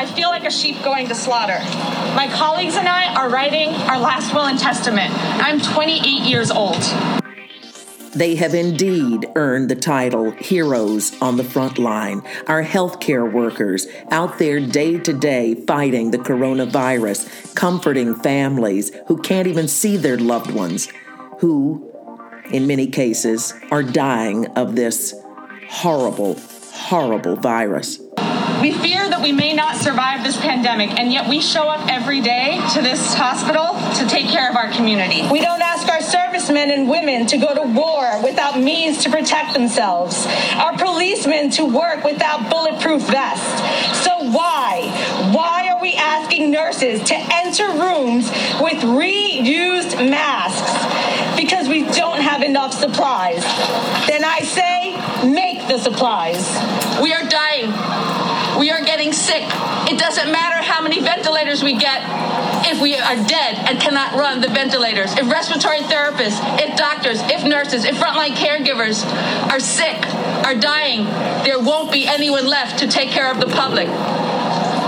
I feel like a sheep going to slaughter. My colleagues and I are writing our last will and testament. I'm 28 years old. They have indeed earned the title Heroes on the Front Line. Our healthcare workers out there day to day fighting the coronavirus, comforting families who can't even see their loved ones, who, in many cases, are dying of this horrible, horrible virus. We fear that we may not survive this pandemic, and yet we show up every day to this hospital to take care of our community. We don't ask our servicemen and women to go to war without means to protect themselves, our policemen to work without bulletproof vests. So why? Why are we asking nurses to enter rooms with reused masks? Because we don't have enough supplies. Then I say, make the supplies. We are dying. We are getting sick. It doesn't matter how many ventilators we get if we are dead and cannot run the ventilators. If respiratory therapists, if doctors, if nurses, if frontline caregivers are sick, are dying, there won't be anyone left to take care of the public.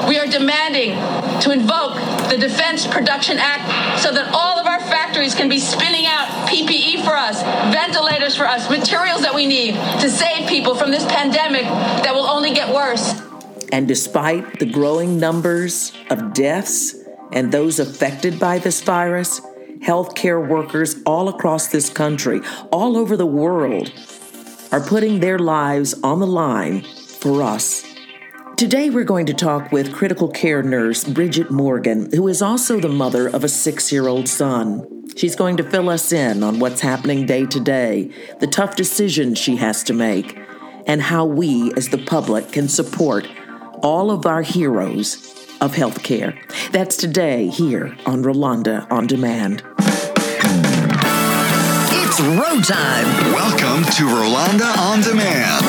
We are demanding to invoke the Defense Production Act so that all of our factories can be spinning out PPE for us, ventilators for us, materials that we need to save people from this pandemic that will only get worse. And despite the growing numbers of deaths and those affected by this virus, healthcare workers all across this country, all over the world, are putting their lives on the line for us. Today, we're going to talk with critical care nurse Bridget Morgan, who is also the mother of a six year old son. She's going to fill us in on what's happening day to day, the tough decisions she has to make, and how we as the public can support all of our heroes of healthcare. That's today here on Rolonda On Demand. It's road time. Welcome to Rolonda On Demand.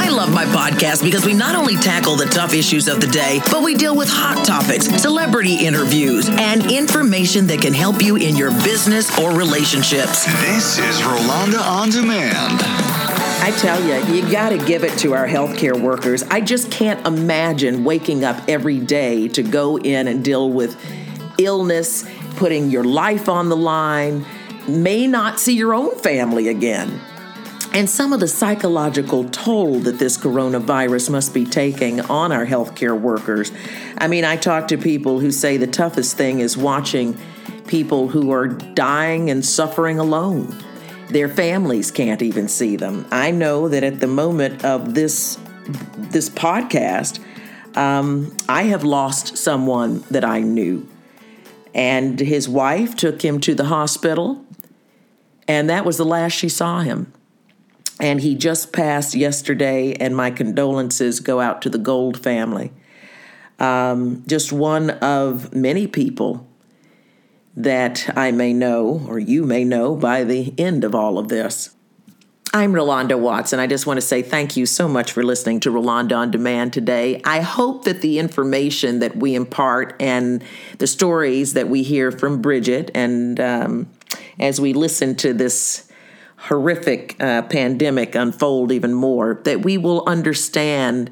I love my podcast because we not only tackle the tough issues of the day, but we deal with hot topics, celebrity interviews, and information that can help you in your business or relationships. This is Rolonda On Demand. I tell you, you got to give it to our healthcare workers. I just can't imagine waking up every day to go in and deal with illness, putting your life on the line, may not see your own family again. And some of the psychological toll that this coronavirus must be taking on our healthcare workers. I mean, I talk to people who say the toughest thing is watching people who are dying and suffering alone. Their families can't even see them. I know that at the moment of this this podcast, um, I have lost someone that I knew, and his wife took him to the hospital, and that was the last she saw him. And he just passed yesterday, and my condolences go out to the Gold family. Um, just one of many people that I may know, or you may know, by the end of all of this. I'm Rolonda Watts, and I just want to say thank you so much for listening to Rolonda on Demand today. I hope that the information that we impart and the stories that we hear from Bridget, and um, as we listen to this horrific uh, pandemic unfold even more, that we will understand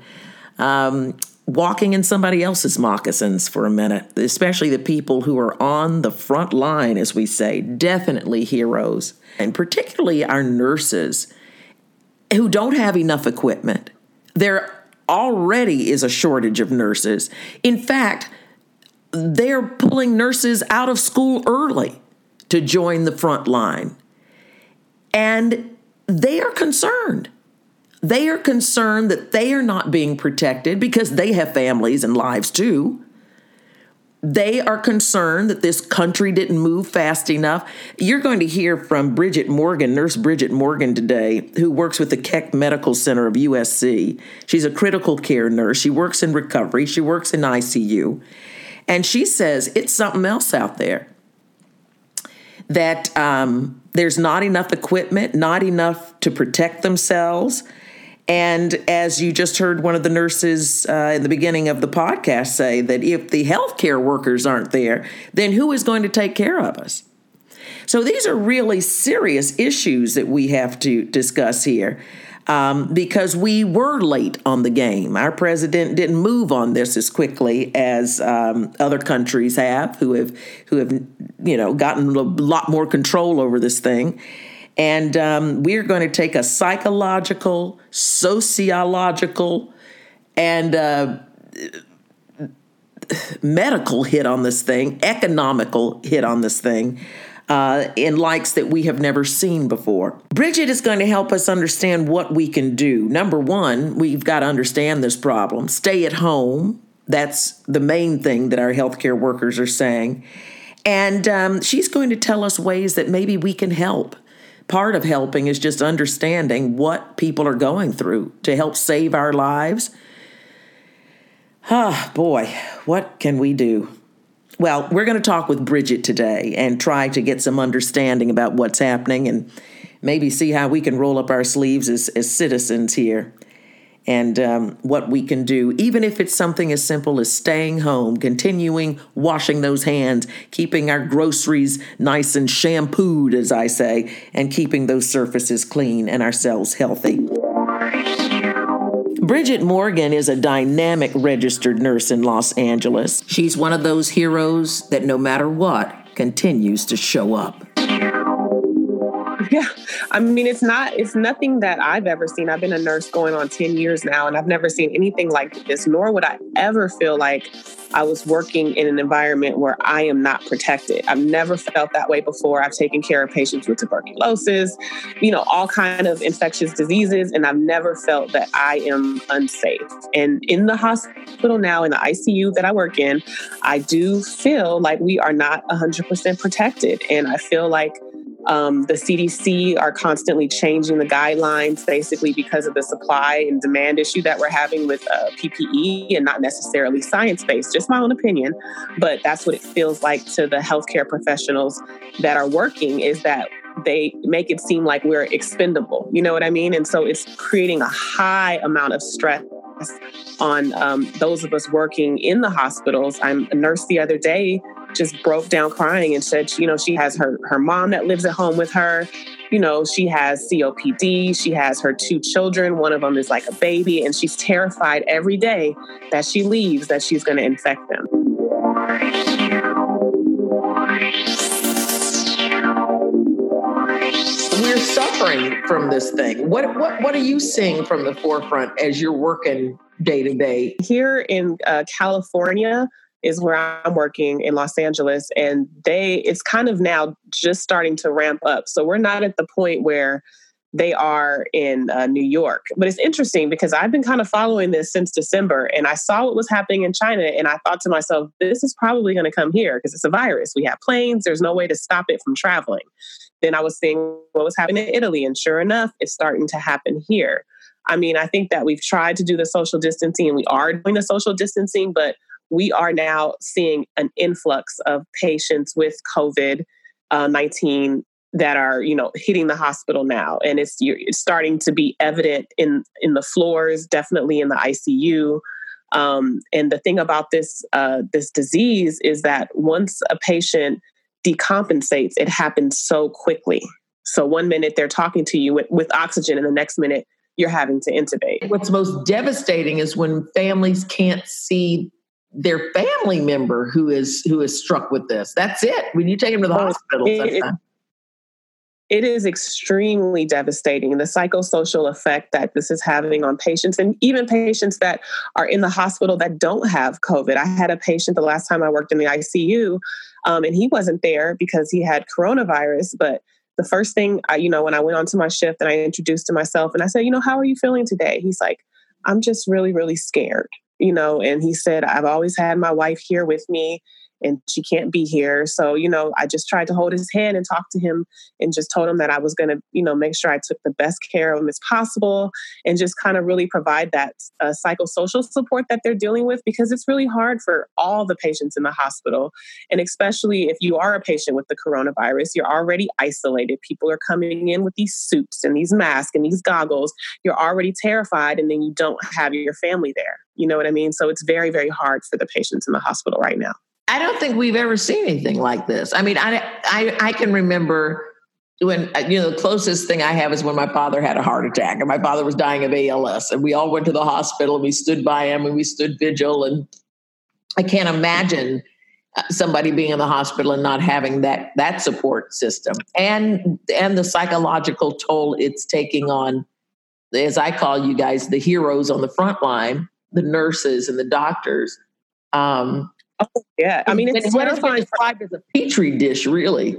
um, walking in somebody else's moccasins for a minute, especially the people who are on the front line, as we say, definitely heroes, and particularly our nurses who don't have enough equipment. There already is a shortage of nurses. In fact, they're pulling nurses out of school early to join the front line. And they are concerned they are concerned that they are not being protected because they have families and lives too. They are concerned that this country didn't move fast enough. You're going to hear from Bridget Morgan, Nurse Bridget Morgan, today, who works with the Keck Medical Center of USC. She's a critical care nurse. She works in recovery, she works in ICU. And she says it's something else out there. That um, there's not enough equipment, not enough to protect themselves. And as you just heard one of the nurses uh, in the beginning of the podcast say, that if the healthcare workers aren't there, then who is going to take care of us? So these are really serious issues that we have to discuss here. um, because we were late on the game. Our president didn't move on this as quickly as um, other countries have, who have who have you know gotten a lot more control over this thing. And um, we're going to take a psychological, sociological, and uh, medical hit on this thing, economical hit on this thing uh, in likes that we have never seen before. Bridget is going to help us understand what we can do. Number one, we've got to understand this problem. Stay at home. That's the main thing that our healthcare workers are saying. And um, she's going to tell us ways that maybe we can help. Part of helping is just understanding what people are going through to help save our lives. Ah, boy, what can we do? Well, we're going to talk with Bridget today and try to get some understanding about what's happening and maybe see how we can roll up our sleeves as, as citizens here and um, what we can do, even if it's something as simple as staying home, continuing washing those hands, keeping our groceries nice and shampooed, as I say, and keeping those surfaces clean and ourselves healthy. Bridget Morgan is a dynamic registered nurse in Los Angeles. She's one of those heroes that no matter what continues to show up. Yeah. I mean, it's not, it's nothing that I've ever seen. I've been a nurse going on 10 years now, and I've never seen anything like this, nor would I ever feel like I was working in an environment where I am not protected. I've never felt that way before. I've taken care of patients with tuberculosis, you know, all kind of infectious diseases, and I've never felt that I am unsafe. And in the hospital now, in the ICU that I work in, I do feel like we are not 100% protected. And I feel like um, the CDC are constantly changing the guidelines basically because of the supply and demand issue that we're having with uh, PPE and not necessarily science based, just my own opinion. But that's what it feels like to the healthcare professionals that are working is that they make it seem like we're expendable. You know what I mean? And so it's creating a high amount of stress on um, those of us working in the hospitals. I'm a nurse the other day just broke down crying and said, you know, she has her her mom that lives at home with her. You know, she has COPD. She has her two children. One of them is like a baby, and she's terrified every day that she leaves that she's going to infect them. We're suffering from this thing. What what what are you seeing from the forefront as you're working day to day? Here in uh, California, is where I'm working in Los Angeles, and they it's kind of now just starting to ramp up. So we're not at the point where they are in uh, New York. But it's interesting because I've been kind of following this since December, and I saw what was happening in China, and I thought to myself, this is probably going to come here because it's a virus. We have planes. There's no way to stop it from traveling. Then I was seeing what was happening in Italy, and sure enough, it's starting to happen here. I mean, I think that we've tried to do the social distancing and we are doing the social distancing, but we are now seeing an influx of patients with COVID uh, 19 that are you know hitting the hospital now. And it's it's starting to be evident in in the floors definitely in the ICU um, and the thing about this uh, this disease is that once a patient decompensates it happens so quickly. So one minute they're talking to you with, with oxygen and the next minute you're having to intubate. What's most devastating is when families can't see their family member who is who is struck with this. That's it. When you take them to the hospital, it, it is extremely devastating the psychosocial effect that this is having on patients and even patients that are in the hospital that don't have covid i had a patient the last time i worked in the icu um, and he wasn't there because he had coronavirus but the first thing I, you know when i went onto my shift and i introduced to myself and i said you know how are you feeling today he's like i'm just really really scared you know, and he said, I've always had my wife here with me and she can't be here. So, you know, I just tried to hold his hand and talk to him and just told him that I was going to, you know, make sure I took the best care of him as possible and just kind of really provide that uh, psychosocial support that they're dealing with because it's really hard for all the patients in the hospital. And especially if you are a patient with the coronavirus, you're already isolated. People are coming in with these suits and these masks and these goggles. You're already terrified and then you don't have your family there. You know what I mean? So it's very, very hard for the patients in the hospital right now. I don't think we've ever seen anything like this. I mean, I, I, I can remember when uh, you know the closest thing I have is when my father had a heart attack and my father was dying of ALS and we all went to the hospital and we stood by him and we stood vigil and I can't imagine uh, somebody being in the hospital and not having that that support system and and the psychological toll it's taking on as I call you guys the heroes on the front line the nurses and the doctors um, oh, yeah I mean it's terrifying described as a petri dish really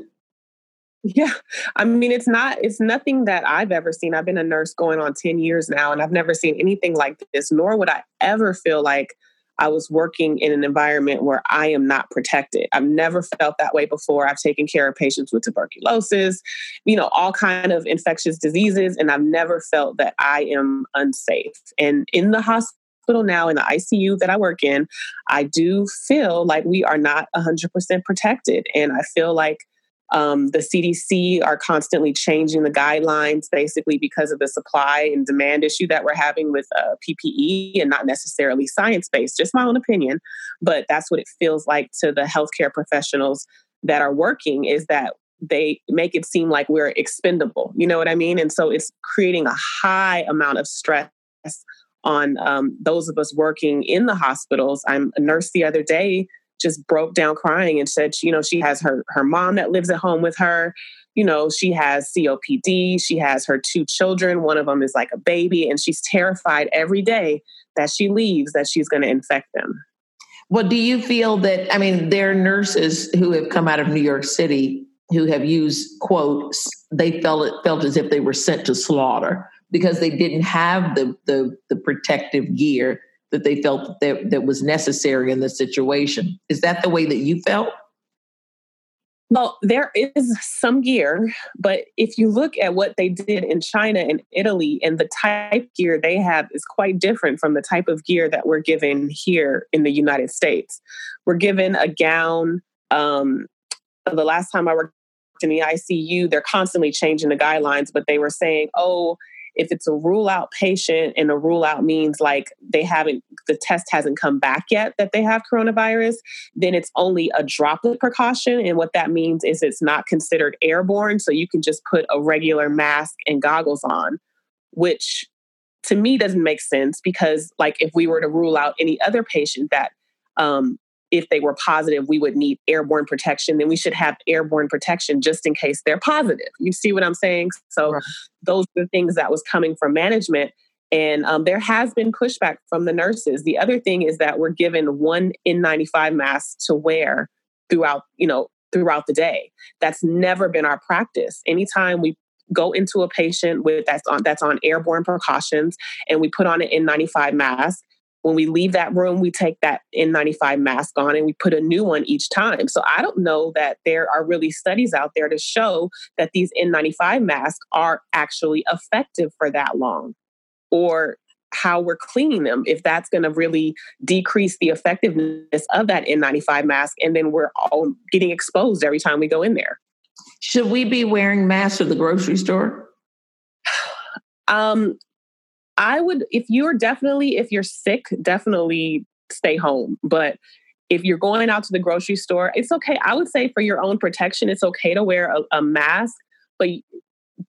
yeah. I mean, it's not, it's nothing that I've ever seen. I've been a nurse going on 10 years now, and I've never seen anything like this, nor would I ever feel like I was working in an environment where I am not protected. I've never felt that way before. I've taken care of patients with tuberculosis, you know, all kind of infectious diseases, and I've never felt that I am unsafe. And in the hospital now in the ICU that I work in, I do feel like we are not 100% protected. And I feel like um, the CDC are constantly changing the guidelines basically because of the supply and demand issue that we're having with uh, PPE and not necessarily science based, just my own opinion. But that's what it feels like to the healthcare professionals that are working is that they make it seem like we're expendable. You know what I mean? And so it's creating a high amount of stress on um, those of us working in the hospitals. I'm a nurse the other day just broke down crying and said, you know, she has her her mom that lives at home with her. You know, she has COPD. She has her two children. One of them is like a baby, and she's terrified every day that she leaves that she's going to infect them. Well, do you feel that? I mean, there are nurses who have come out of New York City who have used quotes. They felt it felt as if they were sent to slaughter because they didn't have the the, the protective gear that they felt that, that was necessary in the situation. Is that the way that you felt? Well, there is some gear, but if you look at what they did in China and Italy and the type gear they have is quite different from the type of gear that we're given here in the United States. We're given a gown. Um, the last time I worked in the ICU, they're constantly changing the guidelines, but they were saying, oh, if it's a rule out patient and a rule out means like they haven't, the test hasn't come back yet that they have coronavirus, then it's only a droplet precaution. And what that means is it's not considered airborne. So you can just put a regular mask and goggles on, which to me doesn't make sense because like if we were to rule out any other patient that um, if they were positive, we would need airborne protection, then we should have airborne protection just in case they're positive. You see what I'm saying? So right. those are the things that was coming from management. And um, there has been pushback from the nurses. The other thing is that we're given one N95 mask to wear throughout, you know, throughout the day. That's never been our practice. Anytime we go into a patient with that's on that's on airborne precautions and we put on an N95 mask, when we leave that room, we take that N95 mask on and we put a new one each time. So I don't know that there are really studies out there to show that these N95 masks are actually effective for that long or how we're cleaning them if that's going to really decrease the effectiveness of that N95 mask and then we're all getting exposed every time we go in there. Should we be wearing masks at the grocery store? Um, I would, if you're definitely, if you're sick, definitely stay home. But if you're going out to the grocery store, it's okay. I would say for your own protection, it's okay to wear a, a mask, but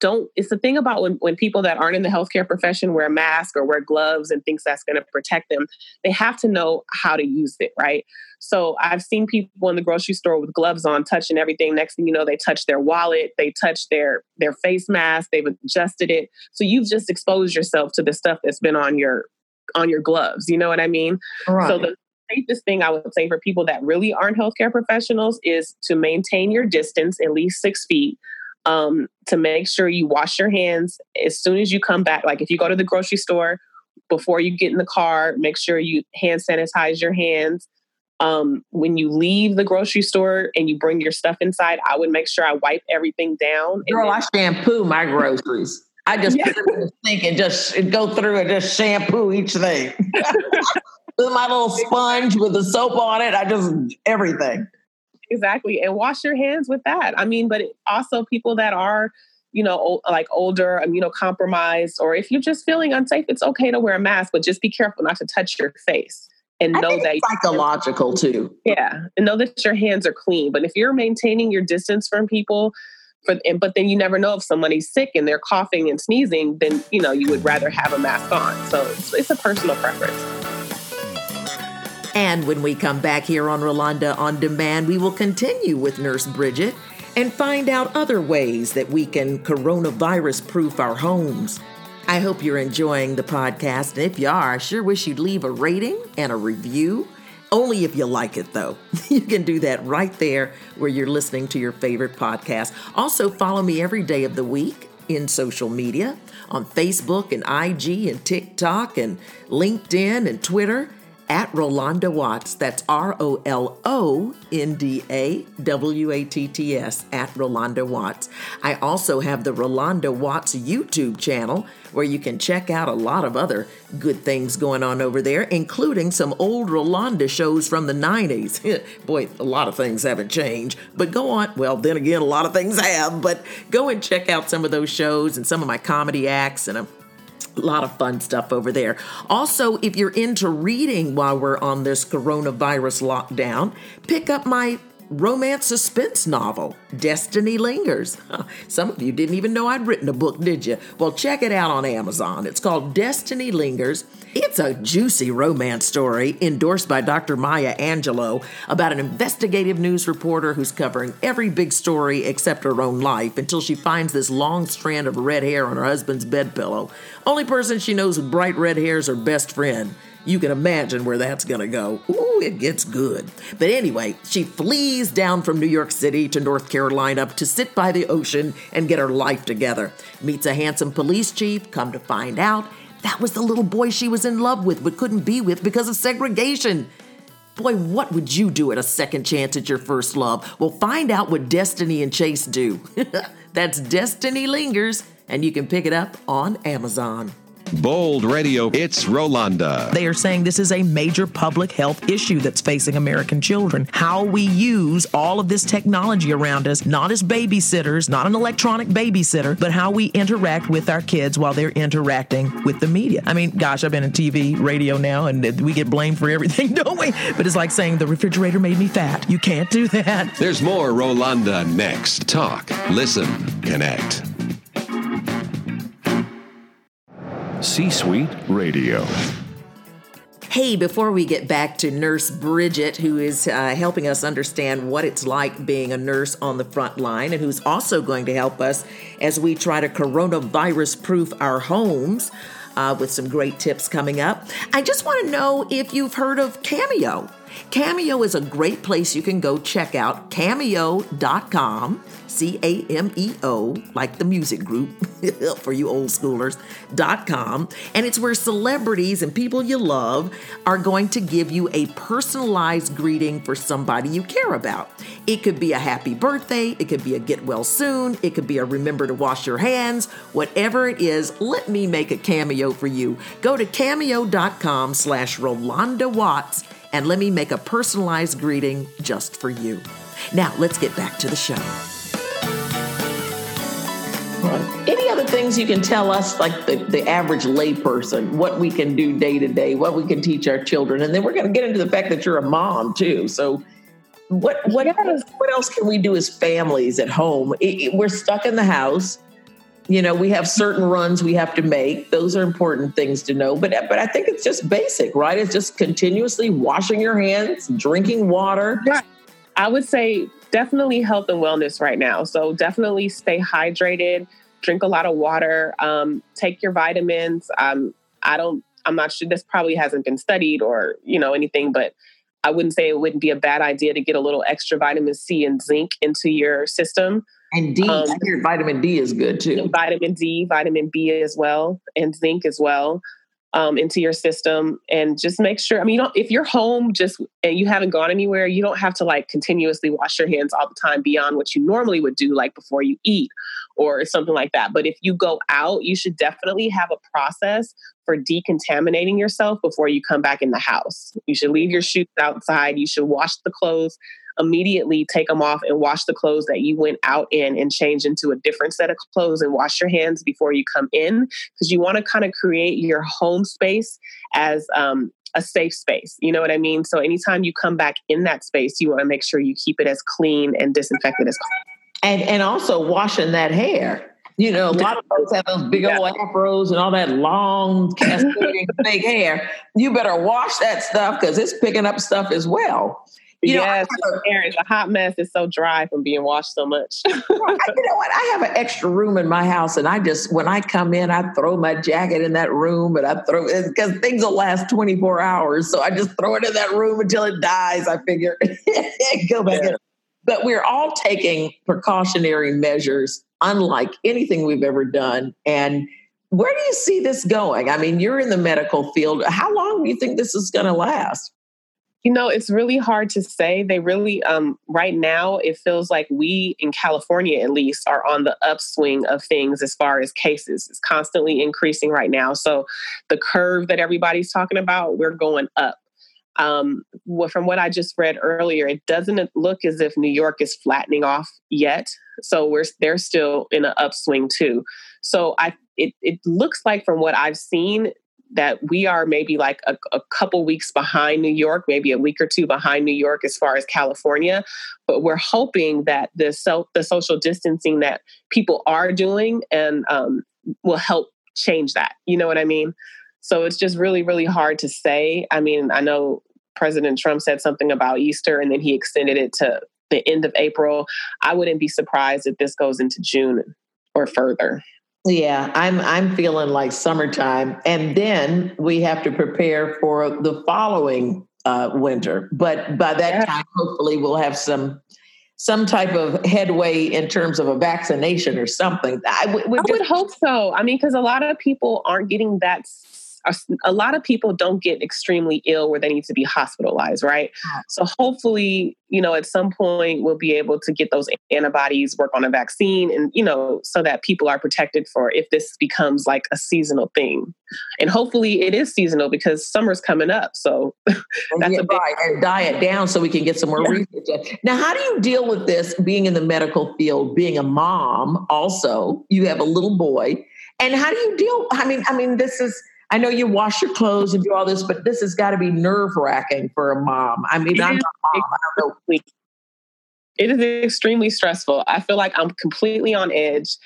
don't it's the thing about when, when people that aren't in the healthcare profession wear a mask or wear gloves and thinks that's going to protect them they have to know how to use it right? So i've seen people in the grocery store with gloves on touching everything. Next thing you know they touch their wallet they touch their their face mask they've adjusted it. So you've just exposed yourself to the stuff that's been on your on your gloves you know what i mean? Right. so the safest thing I would say for people that really aren't healthcare professionals is to maintain your distance at least six feet um, to make sure you wash your hands as soon as you come back. Like if you go to the grocery store, before you get in the car, make sure you hand sanitize your hands. Um, when you leave the grocery store and you bring your stuff inside, I would make sure I wipe everything down. Girl, then- I shampoo my groceries. I just yeah. put it in the sink and just go through and just shampoo each thing. with my little sponge with the soap on it, I just everything. Exactly. And wash your hands with that. I mean, but also people that are, you know, like older, immunocompromised, or if you're just feeling unsafe, it's okay to wear a mask, but just be careful not to touch your face and know that psychological too. Yeah. And know that your hands are clean. But if you're maintaining your distance from people, For, and, but then you never know if somebody's sick and they're coughing and sneezing, then you know you would rather have a mask on. So it's, it's a personal preference. And when we come back here on Rolonda on Demand, we will continue with Nurse Bridget and find out other ways that we can coronavirus proof our homes. I hope you're enjoying the podcast. And if you are, I sure wish you'd leave a rating and a review. Only if you like it, though. You can do that right there where you're listening to your favorite podcast. Also, follow me every day of the week in social media on Facebook and IG and TikTok and LinkedIn and Twitter at Rolonda Watts. That's R O L O N D A W A T T S at Rolonda Watts. I also have the Rolonda Watts YouTube channel where you can check out a lot of other good things going on over there, including some old Rolonda shows from the 90s. Boy, a lot of things haven't changed, but go on. Well, then again, a lot of things have, but go and check out some of those shows and some of my comedy acts and a a lot of fun stuff over there. Also, if you're into reading while we're on this coronavirus lockdown, pick up my romance suspense novel, Destiny Lingers. Some of you didn't even know I'd written a book, did you? Well, check it out on Amazon. It's called Destiny Lingers. It's a juicy romance story endorsed by Dr. Maya Angelou about an investigative news reporter who's covering every big story except her own life until she finds this long strand of red hair on her husband's bed pillow. Only person she knows with bright red hair is her best friend. You can imagine where that's going to go. Ooh, it gets good. But anyway, she flees down from New York City to North Carolina to sit by the ocean and get her life together. Meets a handsome police chief, come to find out that was the little boy she was in love with but couldn't be with because of segregation. Boy, what would you do at a second chance at your first love? Well, find out what Destiny and Chase do. That's Destiny Lingers, and you can pick it up on Amazon. Bold Radio, it's Rolonda. They are saying this is a major public health issue that's facing American children. How we use all of this technology around us, not as babysitters, not an electronic babysitter, but how we interact with our kids while they're interacting with the media. I mean, gosh, I've been in TV, radio now, and we get blamed for everything, don't we? But it's like saying the refrigerator made me fat. You can't do that. There's more Rolonda next. Talk, listen, connect. C Suite Radio. Hey, before we get back to Nurse Bridget, who is uh, helping us understand what it's like being a nurse on the front line and who's also going to help us as we try to coronavirus proof our homes uh, with some great tips coming up, I just want to know if you've heard of Cameo. Cameo is a great place you can go check out cameo.com, C A M E O, like the music group for you old schoolers, com. And it's where celebrities and people you love are going to give you a personalized greeting for somebody you care about. It could be a happy birthday, it could be a get well soon, it could be a remember to wash your hands, whatever it is, let me make a cameo for you. Go to cameo.com slash Rolonda Watts and let me make a personalized greeting just for you. Now, let's get back to the show. Any other things you can tell us, like the, the average layperson, what we can do day to day, what we can teach our children? And then we're going to get into the fact that you're a mom too. So, what what yes. what else can we do as families at home? It, it, we're stuck in the house you know we have certain runs we have to make. Those are important things to know. But but i think it's just basic right? It's just continuously washing your hands drinking water. I would say definitely health and wellness right now. So definitely stay hydrated drink a lot of water um, take your vitamins. Um, i don't i'm not sure this probably hasn't been studied or you know anything but i wouldn't say it wouldn't be a bad idea to get a little extra vitamin c and zinc into your system and D, um, I hear vitamin D is good too. Vitamin D, vitamin B as well, and zinc as well um, into your system. And just make sure, I mean, you don't, if you're home just and you haven't gone anywhere, you don't have to like continuously wash your hands all the time beyond what you normally would do, like before you eat or something like that. But if you go out, you should definitely have a process for decontaminating yourself before you come back in the house. You should leave your shoes outside. You should wash the clothes immediately take them off and wash the clothes that you went out in and change into a different set of clothes and wash your hands before you come in because you want to kind of create your home space as um, a safe space. You know what I mean? So anytime you come back in that space, you want to make sure you keep it as clean and disinfected as And and also washing that hair. You know, a lot of folks have those big old afros and all that long cascading fake hair. You better wash that stuff because it's picking up stuff as well. You yes, know, hair is a hot mess. It's so dry from being washed so much. you know what? I have an extra room in my house, and I just when I come in, I throw my jacket in that room, and I throw it because things will last twenty four hours. So I just throw it in that room until it dies. I figure go back yeah. in. But we're all taking precautionary measures, unlike anything we've ever done, and. Where do you see this going? I mean, you're in the medical field. How long do you think this is going to last? You know, it's really hard to say. They really, um, right now, it feels like we in California, at least, are on the upswing of things as far as cases. It's constantly increasing right now. So the curve that everybody's talking about, we're going up. Um, from what I just read earlier, it doesn't look as if New York is flattening off yet. So we're they're still in an upswing too. So I it it looks like from what I've seen, that we are maybe like a, a, couple weeks behind New York, maybe a week or two behind New York as far as California. But we're hoping that the self, the social distancing that people are doing and um, will help change that. You know what I mean? So it's just really, really hard to say. I mean, I know President Trump said something about Easter and then he extended it to the end of April. I wouldn't be surprised if this goes into June or further. Yeah, I'm I'm feeling like summertime, and then we have to prepare for the following uh, winter. But by that yeah. time, hopefully, we'll have some some type of headway in terms of a vaccination or something. I, I would hope so. I mean, because a lot of people aren't getting that a lot of people don't get extremely ill where they need to be hospitalized, right? So hopefully, you know, at some point we'll be able to get those antibodies, work on a vaccine, and you know, so that people are protected for if this becomes like a seasonal thing. And hopefully, it is seasonal because summer's coming up. So that's yeah, a big right. and diet down so we can get some more yeah. research. Now, how do you deal with this? Being in the medical field, being a mom, also, you have a little boy, and how do you deal? I mean, I mean, this is I know you wash your clothes and do all this, but this has got to be nerve wracking for a mom. I mean, I'm not mom. I don't know. It is extremely stressful. I feel like I'm completely on edge.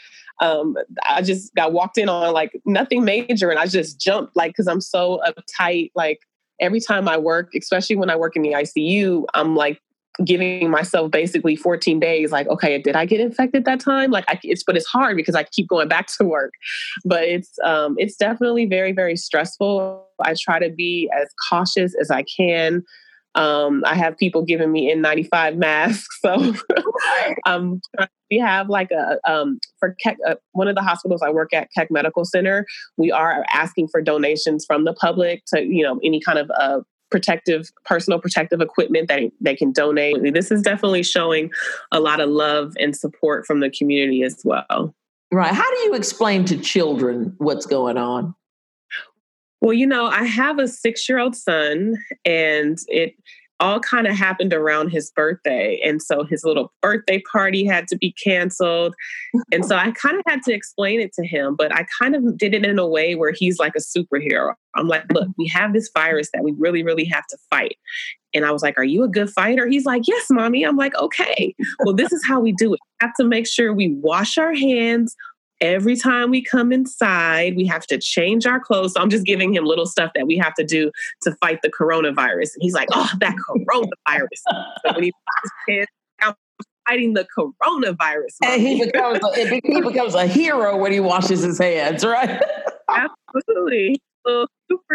Um, I just got walked in on like nothing major, and I just jumped like because I'm so uptight. Like every time I work, especially when I work in the ICU, I'm like giving myself basically 14 days like okay did i get infected that time? Like I, it's but it's hard because i keep going back to work. But it's um it's definitely very very stressful. I try to be as cautious as i can. Um i have people giving me n95 masks so um we have like a um for Keck, uh, one of the hospitals i work at keck medical center we are asking for donations from the public to you know any kind of uh, protective, personal protective equipment that they can donate. This is definitely showing a lot of love and support from the community as well. Right. How do you explain to children what's going on? Well, you know, I have a six year old son, and it all kind of happened around his birthday. And so his little birthday party had to be canceled. And so I kind of had to explain it to him, but I kind of did it in a way where he's like a superhero. I'm like, look, we have this virus that we really, really have to fight. And I was like, Are you a good fighter? He's like, Yes, mommy. I'm like, Okay, well, this is how we do it. We have to make sure we wash our hands, every time we come inside, we have to change our clothes. So I'm just giving him little stuff that we have to do to fight the coronavirus. And he's like, oh, that coronavirus. so when he his I'm fighting the coronavirus. And he becomes, a, he becomes a hero when he washes his hands, right? Absolutely little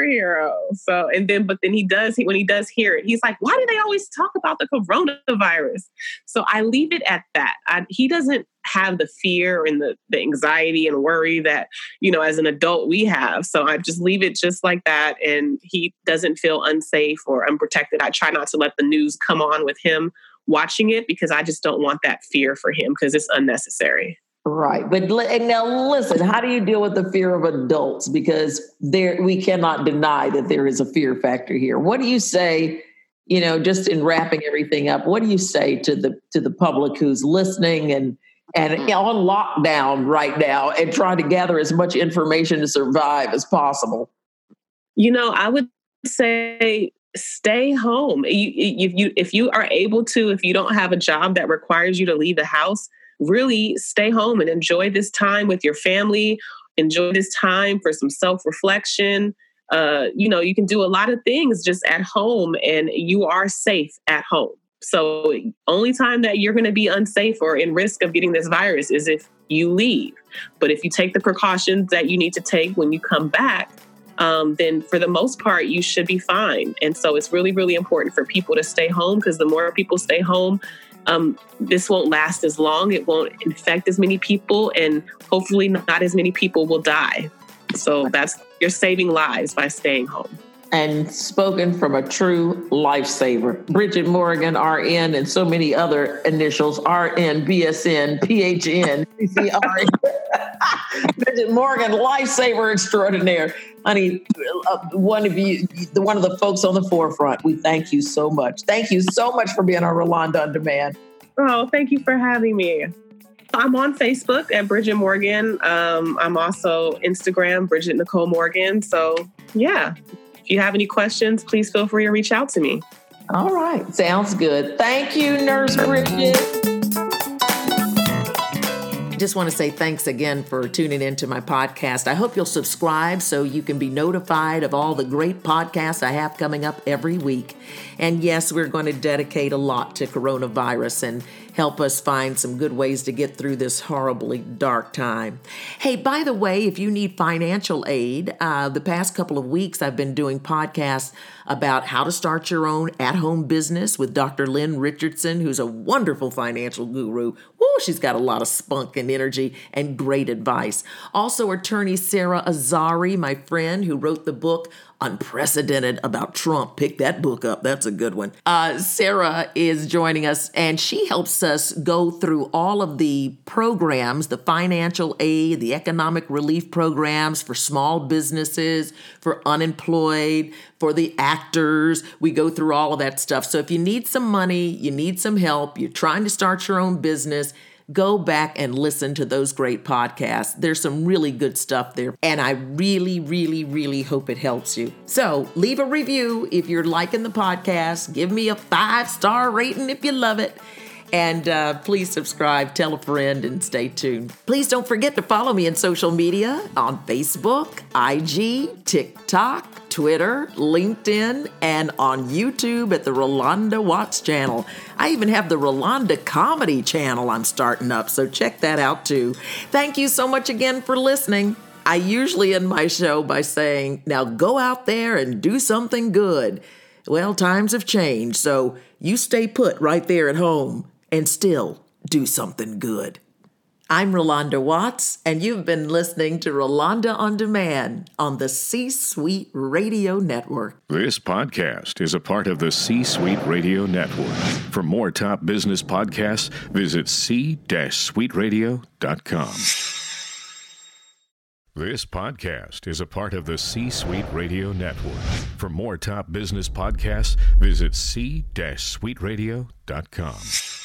superhero. So, and then, but then he does, he, when he does hear it, he's like, why do they always talk about the coronavirus? So I leave it at that. I, he doesn't have the fear and the, the anxiety and worry that, you know, as an adult we have. So I just leave it just like that. And he doesn't feel unsafe or unprotected. I try not to let the news come on with him watching it because I just don't want that fear for him because it's unnecessary. Right. But now listen, how do you deal with the fear of adults? Because there we cannot deny that there is a fear factor here. What do you say, you know, just in wrapping everything up, what do you say to the to the public who's listening and and mm-hmm. on lockdown right now and trying to gather as much information to survive as possible? You know, I would say stay home. You, if you if you are able to, if you don't have a job that requires you to leave the house, really stay home and enjoy this time with your family, enjoy this time for some self reflection. Uh, you know, you can do a lot of things just at home and you are safe at home. So, only time that you're going to be unsafe or in risk of getting this virus is if you leave. But if you take the precautions that you need to take when you come back, um, then for the most part, you should be fine. And so it's really, really important for people to stay home because the more people stay home, um, this won't last as long. It won't infect as many people, and hopefully, not as many people will die. So that's you're saving lives by staying home and spoken from a true lifesaver. Bridget Morgan, RN, and so many other initials RN, BSN, PHN, CCR. Bridget Morgan, lifesaver extraordinaire. Honey, uh, one of you, the one of the folks on the forefront. We thank you so much. Thank you so much for being our Rolonda on Demand. Oh, thank you for having me. I'm on Facebook at Bridget Morgan. Um, I'm also Instagram, Bridget Nicole Morgan. So, yeah, if you have any questions, please feel free to reach out to me. All right. Sounds good. Thank you, Nurse Bridget just want to say thanks again for tuning into my podcast. I hope you'll subscribe so you can be notified of all the great podcasts I have coming up every week. And yes, we're going to dedicate a lot to coronavirus and help us find some good ways to get through this horribly dark time. Hey, by the way, if you need financial aid, uh, the past couple of weeks I've been doing podcasts about how to start your own at home business with Dr. Lynn Richardson, who's a wonderful financial guru. Woo, she's got a lot of spunk and energy and great advice. Also, attorney Sarah Azari, my friend, who wrote the book unprecedented about Trump. Pick that book up. That's a good one. Uh, Sarah is joining us, and she helps us go through all of the programs the financial aid, the economic relief programs for small businesses, for unemployed, for the actors. We go through all of that stuff. So if you need some money, you need some help, you're trying to start your own business, go back and listen to those great podcasts. There's some really good stuff there, and I really, really, really hope it helps you. So leave a review if you're liking the podcast. Give me a five star rating if you love it. And uh, please subscribe, tell a friend, and stay tuned. Please don't forget to follow me in social media on Facebook, IG, TikTok, Twitter, LinkedIn, and on YouTube at the Rolonda Watts channel. I even have the Rolonda Comedy channel I'm starting up, so check that out too. Thank you so much again for listening. I usually end my show by saying, now go out there and do something good. Well, times have changed, so you stay put right there at home and still do something good. I'm Rolonda Watts, and you've been listening to Rolonda on Demand on the C Suite Radio Network. This podcast is a part of the C Suite Radio Network. For more top business podcasts, visit c-suiteradio.com. This podcast is a part of the C Suite Radio Network. For more top business podcasts, visit c-suiteradio.com.